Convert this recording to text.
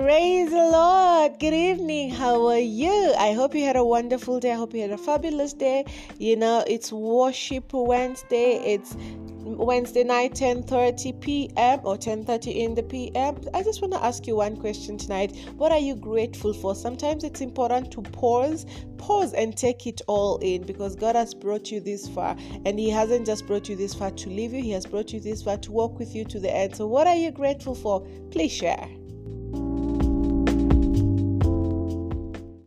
Praise the Lord. Good evening. How are you? I hope you had a wonderful day. I hope you had a fabulous day. You know, it's Worship Wednesday. It's Wednesday night, 10:30 p.m. or 10:30 in the p.m. I just want to ask you one question tonight. What are you grateful for? Sometimes it's important to pause, pause and take it all in because God has brought you this far and he hasn't just brought you this far to leave you. He has brought you this far to walk with you to the end. So what are you grateful for? Please share.